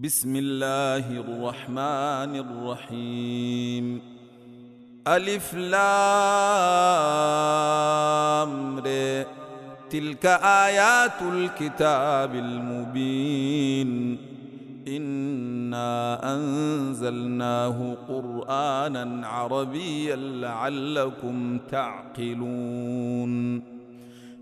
بسم الله الرحمن الرحيم ألف لام ر تلك آيات الكتاب المبين إنا أنزلناه قرآنا عربيا لعلكم تعقلون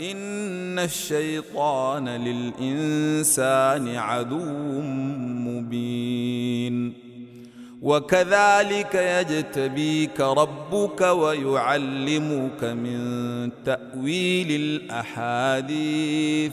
ان الشيطان للانسان عدو مبين وكذلك يجتبيك ربك ويعلمك من تاويل الاحاديث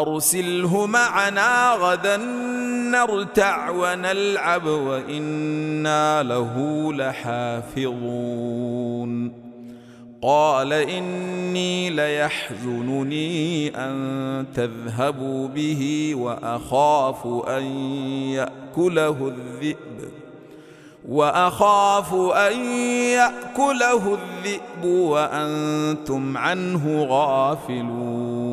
أرسله معنا غدا نرتع ونلعب وإنا له لحافظون. قال إني ليحزنني أن تذهبوا به وأخاف أن يأكله الذئب. وأخاف أن يأكله الذئب وأنتم عنه غافلون.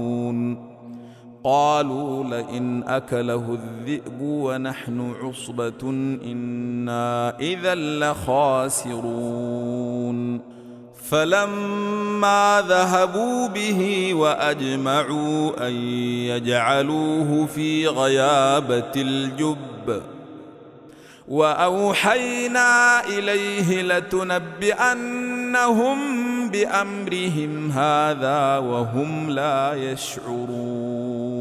قالوا لئن أكله الذئب ونحن عصبة إنا إذا لخاسرون. فلما ذهبوا به وأجمعوا أن يجعلوه في غيابة الجب وأوحينا إليه لتنبئنهم بأمرهم هذا وهم لا يشعرون.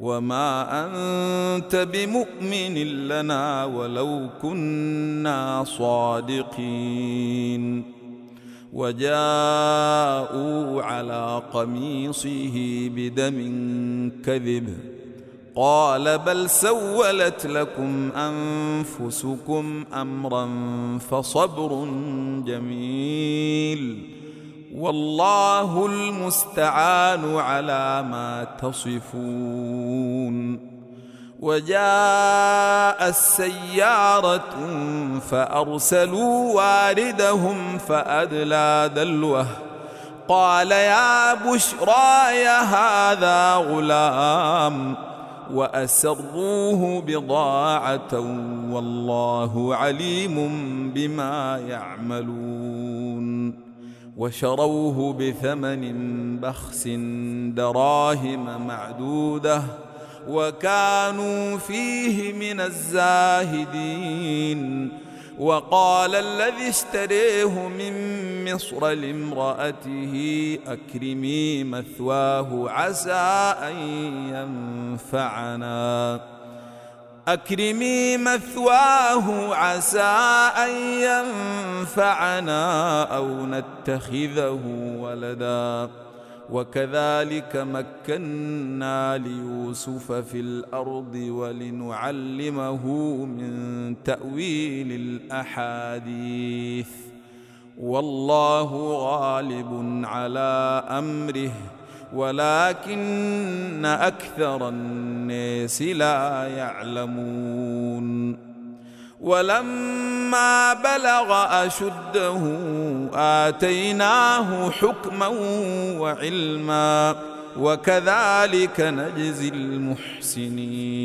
وما انت بمؤمن لنا ولو كنا صادقين وجاءوا على قميصه بدم كذب قال بل سولت لكم انفسكم امرا فصبر جميل والله المستعان على ما تصفون. وجاء السيارة فأرسلوا واردهم فأدلى دلوه قال يا بشرى هذا غلام وأسروه بضاعة والله عليم بما يعملون. وشروه بثمن بخس دراهم معدودة وكانوا فيه من الزاهدين وقال الذي اشتريه من مصر لامرأته أكرمي مثواه عسى أن ينفعنا أكرمي مثواه عسى أن ينفعنا أو نتخذه ولداً. وكذلك مكنا ليوسف في الأرض ولنعلمه من تأويل الأحاديث. والله غالب على أمره. ولكن أكثر الناس لا يعلمون. ولما بلغ أشده آتيناه حكما وعلما وكذلك نجزي المحسنين.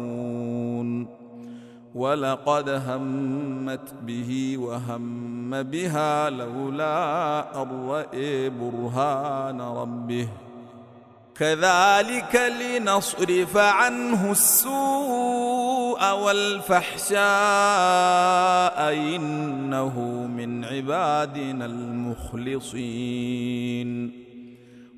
ولقد همت به وهم بها لولا أن رأي برهان ربه. كذلك لنصرف عنه السوء والفحشاء إنه من عبادنا المخلصين.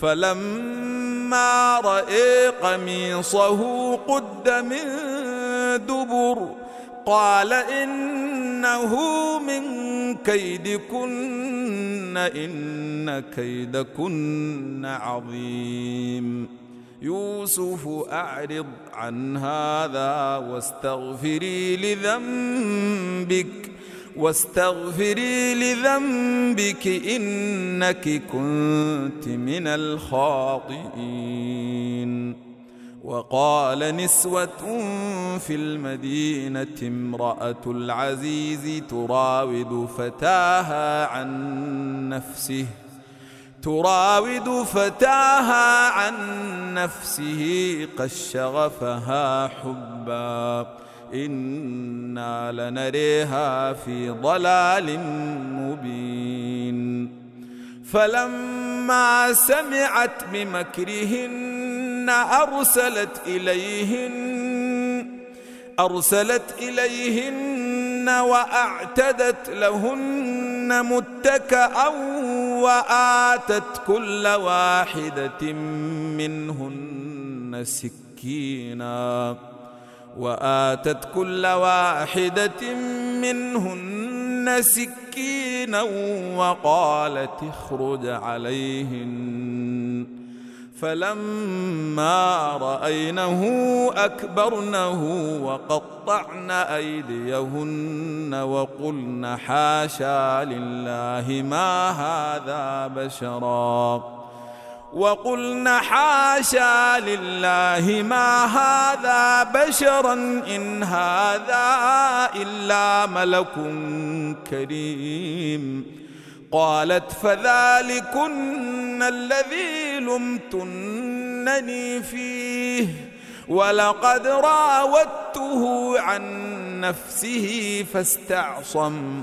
فلما رأي قميصه قد من دبر قال إنه من كيدكن إن كيدكن عظيم. يوسف أعرض عن هذا واستغفري لذنبك. واستغفري لذنبك إنك كنت من الخاطئين. وقال نسوة في المدينة امرأة العزيز تراود فتاها عن نفسه تراود فتاها عن نفسه قد شغفها حبا. إنا لنريها في ضلال مبين. فلما سمعت بمكرهن أرسلت إليهن أرسلت إليهن وأعتدت لهن متكأ وآتت كل واحدة منهن سكيناً. وآتت كل واحدة منهن سكينا وقالت اخرج عليهن. فلما رأينه أكبرنه وقطعن أيديهن وقلن حاشا لله ما هذا بشرا. وقلن حاشا لله ما هذا بشرا إن هذا إلا ملك كريم. قالت فذلكن الذي لمتنني فيه ولقد راودته عن نفسه فاستعصم.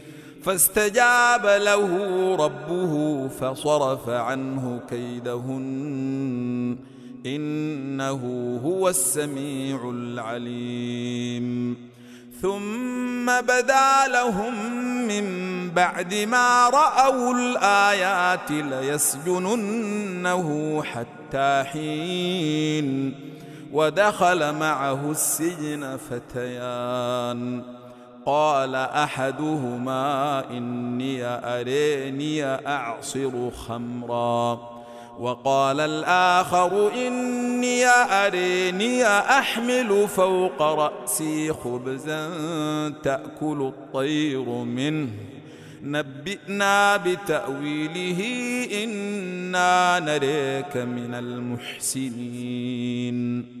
فاستجاب له ربه فصرف عنه كيدهن. إنه هو السميع العليم. ثم بدا لهم من بعد ما رأوا الآيات ليسجننه حتى حين. ودخل معه السجن فتيان. قال أحدهما إني أريني أعصر خمرا. وقال الآخر إني أريني أحمل فوق رأسي خبزا تأكل الطير منه. نبئنا بتأويله إنا نريك من المحسنين.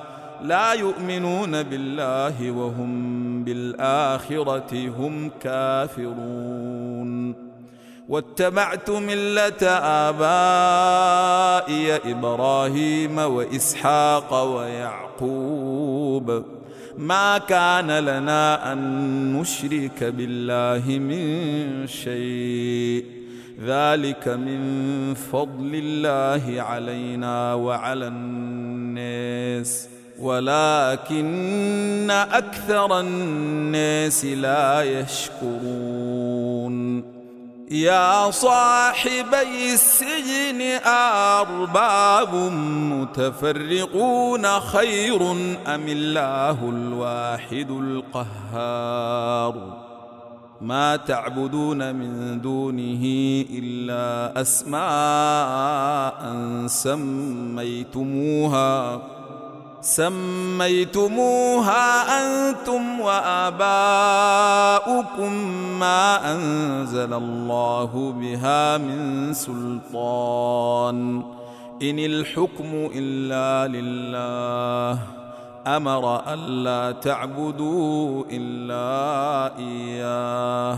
لا يؤمنون بالله وهم بالآخرة هم كافرون. واتبعت ملة آبائي إبراهيم وإسحاق ويعقوب. ما كان لنا أن نشرك بالله من شيء. ذلك من فضل الله علينا وعلى الناس. ولكن أكثر الناس لا يشكرون. يا صاحبي السجن أرباب متفرقون خير أم الله الواحد القهار؟ ما تعبدون من دونه إلا أسماء سميتموها. سميتموها أنتم وآباؤكم ما أنزل الله بها من سلطان. إن الحكم إلا لله. أمر ألا تعبدوا إلا إياه.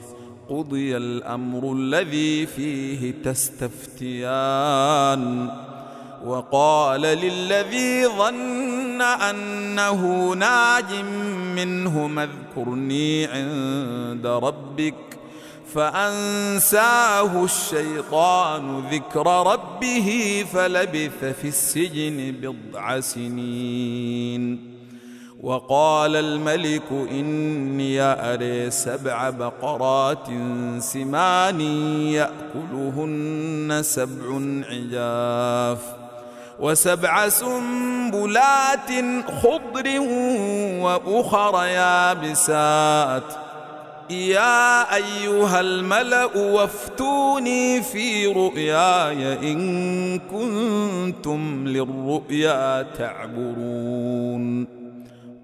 قضي الأمر الذي فيه تستفتيان. وقال للذي ظن أنه ناج منه اذكرني عند ربك فأنساه الشيطان ذكر ربه فلبث في السجن بضع سنين. وقال الملك إني أري سبع بقرات سمان يأكلهن سبع عجاف وسبع سنبلات خضر وأخر يابسات. يا أيها الملأ وافتوني في رؤياي إن كنتم للرؤيا تعبرون.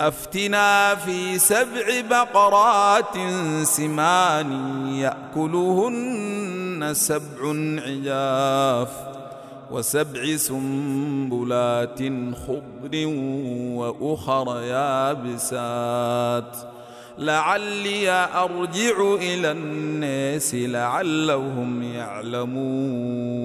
أفتنا في سبع بقرات سمان يأكلهن سبع عجاف وسبع سنبلات خضر وأخر يابسات. لعلي أرجع إلى الناس لعلهم يعلمون.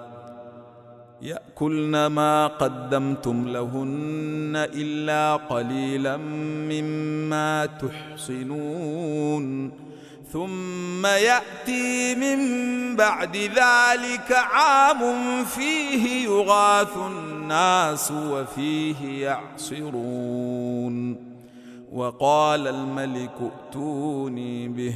يأكلن ما قدمتم لهن إلا قليلا مما تحصنون. ثم يأتي من بعد ذلك عام فيه يغاث الناس وفيه يعصرون. وقال الملك ائتوني به.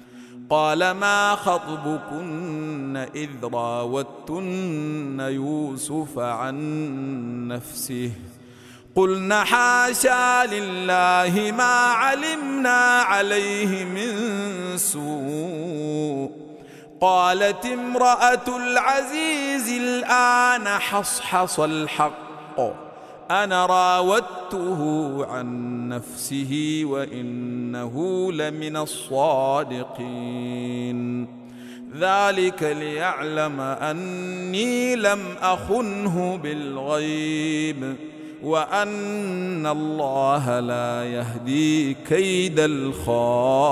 قال ما خطبكن إذ راوتن يوسف عن نفسه قلن حاشا لله ما علمنا عليه من سوء قالت امرأة العزيز الآن حصحص الحق أنا راودته عن نفسه وإنه لمن الصادقين. ذلك ليعلم أني لم أخنه بالغيب وأن الله لا يهدي كيد الخائنين.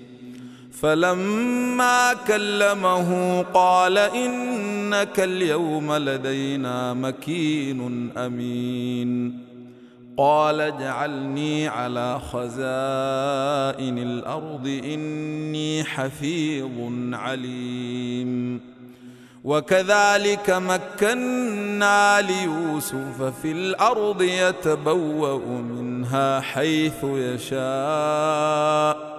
فلما كلمه قال إنك اليوم لدينا مكين أمين. قال اجعلني على خزائن الأرض إني حفيظ عليم. وكذلك مكنا ليوسف في الأرض يتبوأ منها حيث يشاء.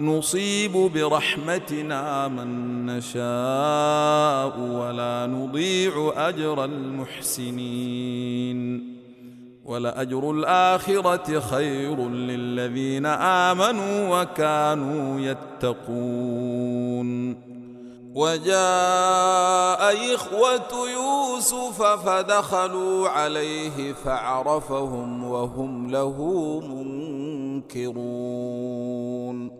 نصيب برحمتنا من نشاء ولا نضيع أجر المحسنين. ولأجر الآخرة خير للذين آمنوا وكانوا يتقون. وجاء إخوة يوسف فدخلوا عليه فعرفهم وهم له منكرون.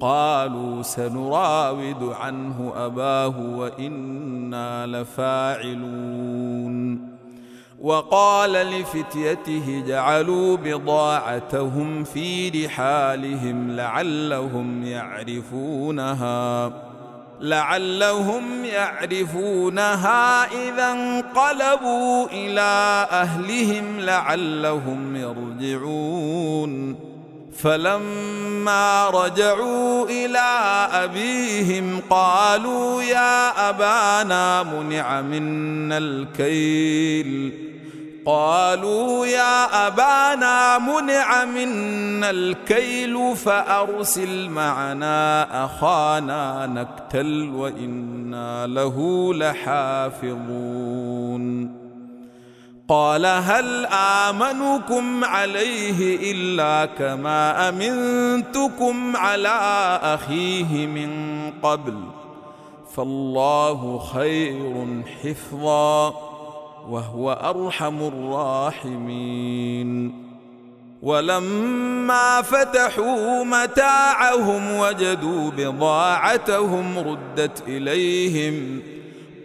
قالوا سنراود عنه أباه وإنا لفاعلون. وقال لفتيته جعلوا بضاعتهم في رحالهم لعلهم يعرفونها. لعلهم يعرفونها إذا انقلبوا إلى أهلهم لعلهم يرجعون. فلما رجعوا إلى أبيهم قالوا يا أبانا منع منا الكيل. قالوا يا أبانا منع منا الكيل فأرسل معنا أخانا نكتل وإنا له لحافظون. قال هل آمنكم عليه إلا كما أمنتكم على أخيه من قبل فالله خير حفظا وهو أرحم الراحمين ولما فتحوا متاعهم وجدوا بضاعتهم ردت إليهم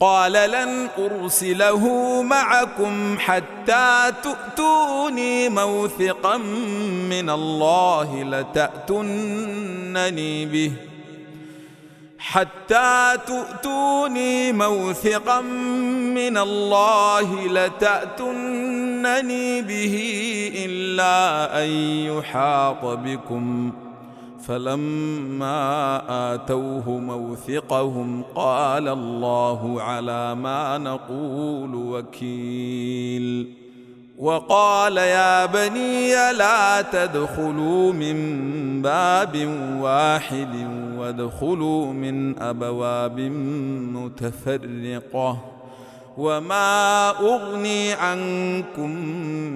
قال لن أرسله معكم حتى تؤتوني موثقا من الله لتاتونني به. حتى تؤتوني موثقا من الله لتاتونني به إلا أن يحاط بكم. فلما آتوه موثقهم قال الله على ما نقول وكيل. وقال يا بني لا تدخلوا من باب واحد وادخلوا من أبواب متفرقة. وما أغني عنكم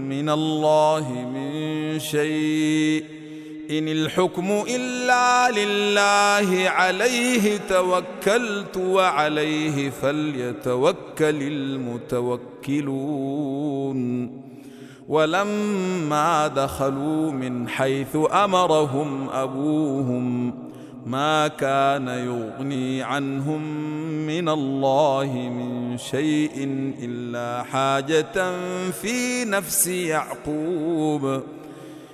من الله من شيء. إن الحكم إلا لله عليه توكلت وعليه فليتوكل المتوكلون. ولما دخلوا من حيث أمرهم أبوهم ما كان يغني عنهم من الله من شيء إلا حاجة في نفس يعقوب.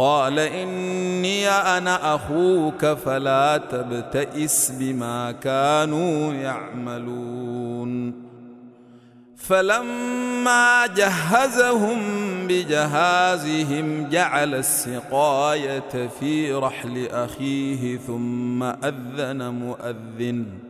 قال إني أنا أخوك فلا تبتئس بما كانوا يعملون. فلما جهزهم بجهازهم جعل السقاية في رحل أخيه ثم أذن مؤذن.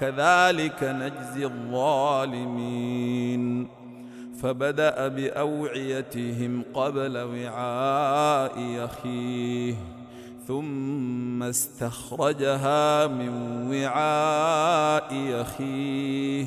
كذلك نجزي الظالمين. فبدأ بأوعيتهم قبل وعاء اخيه ثم استخرجها من وعاء اخيه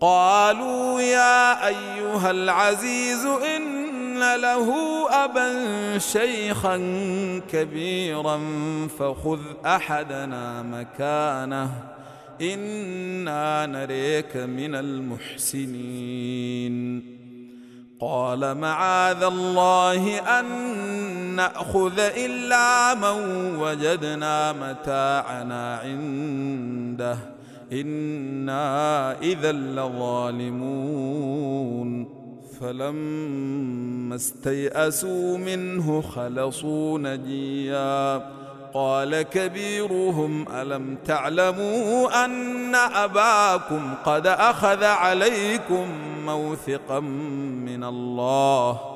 قالوا يا أيها العزيز إن له أبا شيخا كبيرا فخذ أحدنا مكانه. إنا نريك من المحسنين. قال معاذ الله أن نأخذ إلا من وجدنا متاعنا عنده. أنا اذا لظالمون فلما استيئسوا منه خلصوا نجيا قال كبيرهم الم تعلموا ان اباكم قد اخذ عليكم موثقا من الله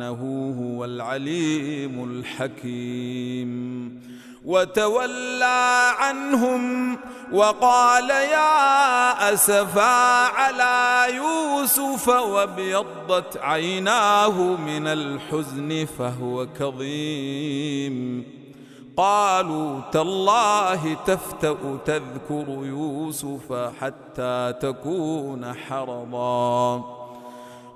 إنه هو العليم الحكيم. وتولى عنهم وقال يا أسفا على يوسف وابيضت عيناه من الحزن فهو كظيم. قالوا تالله تفتأ تذكر يوسف حتى تكون حرضا.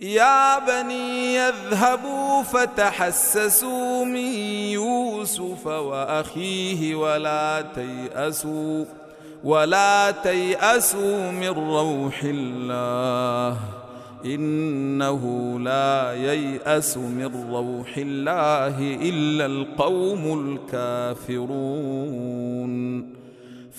يا بني يذهبوا فتحسسوا من يوسف وأخيه ولا تيأسوا ولا تيأسوا من روح الله إنه لا ييأس من روح الله إلا القوم الكافرون.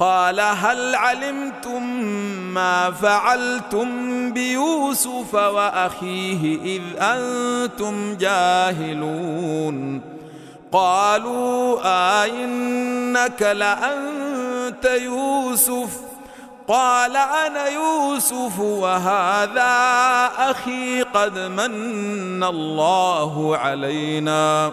قال هل علمتم ما فعلتم بيوسف وأخيه إذ أنتم جاهلون؟ قالوا آئنك لأنت يوسف. قال أنا يوسف وهذا أخي قد من الله علينا.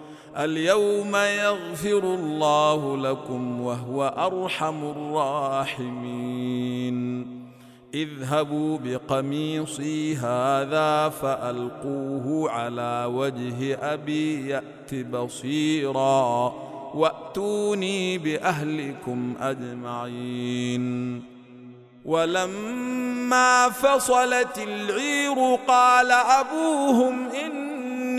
اليوم يغفر الله لكم وهو أرحم الراحمين. اذهبوا بقميصي هذا فألقوه على وجه أبي يأت بصيرا وأتوني بأهلكم أجمعين. ولما فصلت العير قال أبوهم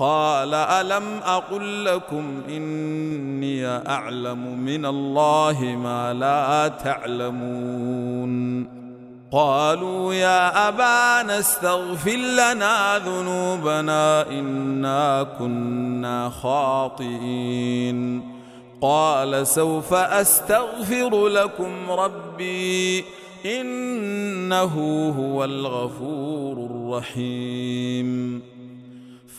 قال ألم أقل لكم إني أعلم من الله ما لا تعلمون قالوا يا أبانا استغفر لنا ذنوبنا إنا كنا خاطئين قال سوف أستغفر لكم ربي إنه هو الغفور الرحيم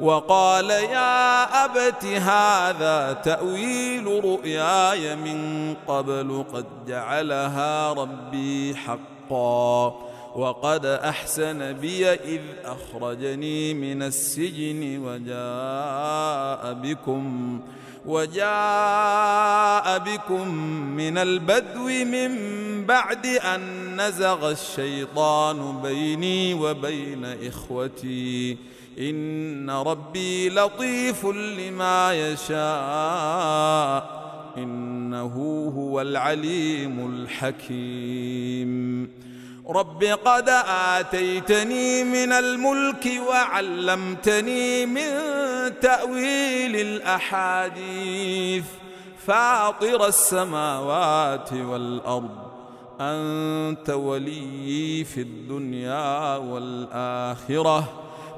وقال يا أبت هذا تأويل رؤياي من قبل قد جعلها ربي حقا وقد أحسن بي إذ أخرجني من السجن وجاء بكم وجاء بكم من البدو من بعد أن نزغ الشيطان بيني وبين إخوتي إن ربي لطيف لما يشاء إنه هو العليم الحكيم. رب قد آتيتني من الملك وعلمتني من تأويل الأحاديث. فاطر السماوات والأرض أنت ولي في الدنيا والآخرة.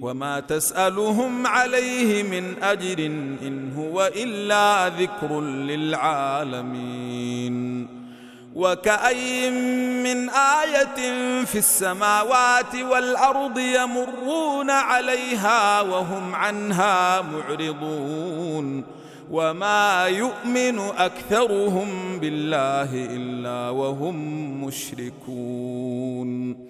وما تسألهم عليه من أجر إن هو إلا ذكر للعالمين. وكأي من آية في السماوات والأرض يمرون عليها وهم عنها معرضون. وما يؤمن أكثرهم بالله إلا وهم مشركون.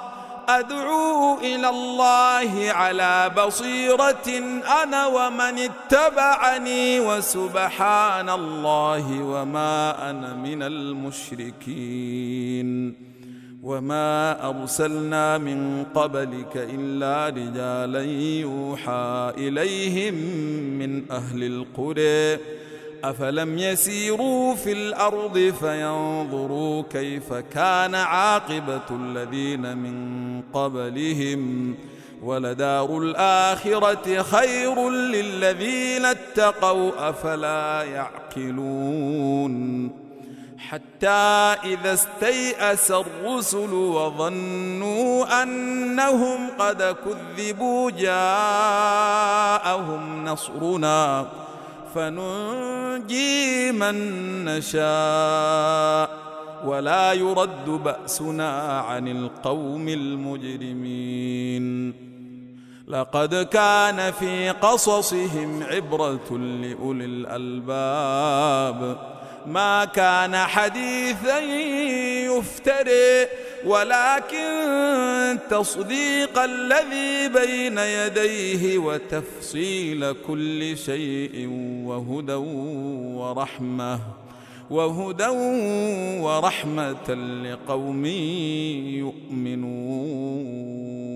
أدعو إلى الله على بصيرة أنا ومن اتبعني وسبحان الله وما أنا من المشركين وما أرسلنا من قبلك إلا رجالا يوحى إليهم من أهل القرى أفلم يسيروا في الأرض فينظروا كيف كان عاقبة الذين من قبلهم ولدار الآخرة خير للذين اتقوا أفلا يعقلون حتى إذا استيأس الرسل وظنوا أنهم قد كذبوا جاءهم نصرنا فننجي من نشاء ولا يرد بأسنا عن القوم المجرمين. لقد كان في قصصهم عبرة لأولي الألباب. ما كان حديثا يفتري ولكن تصديق الذي بين يديه وتفصيل كل شيء وهدى ورحمة وهدى ورحمة لقوم يؤمنون.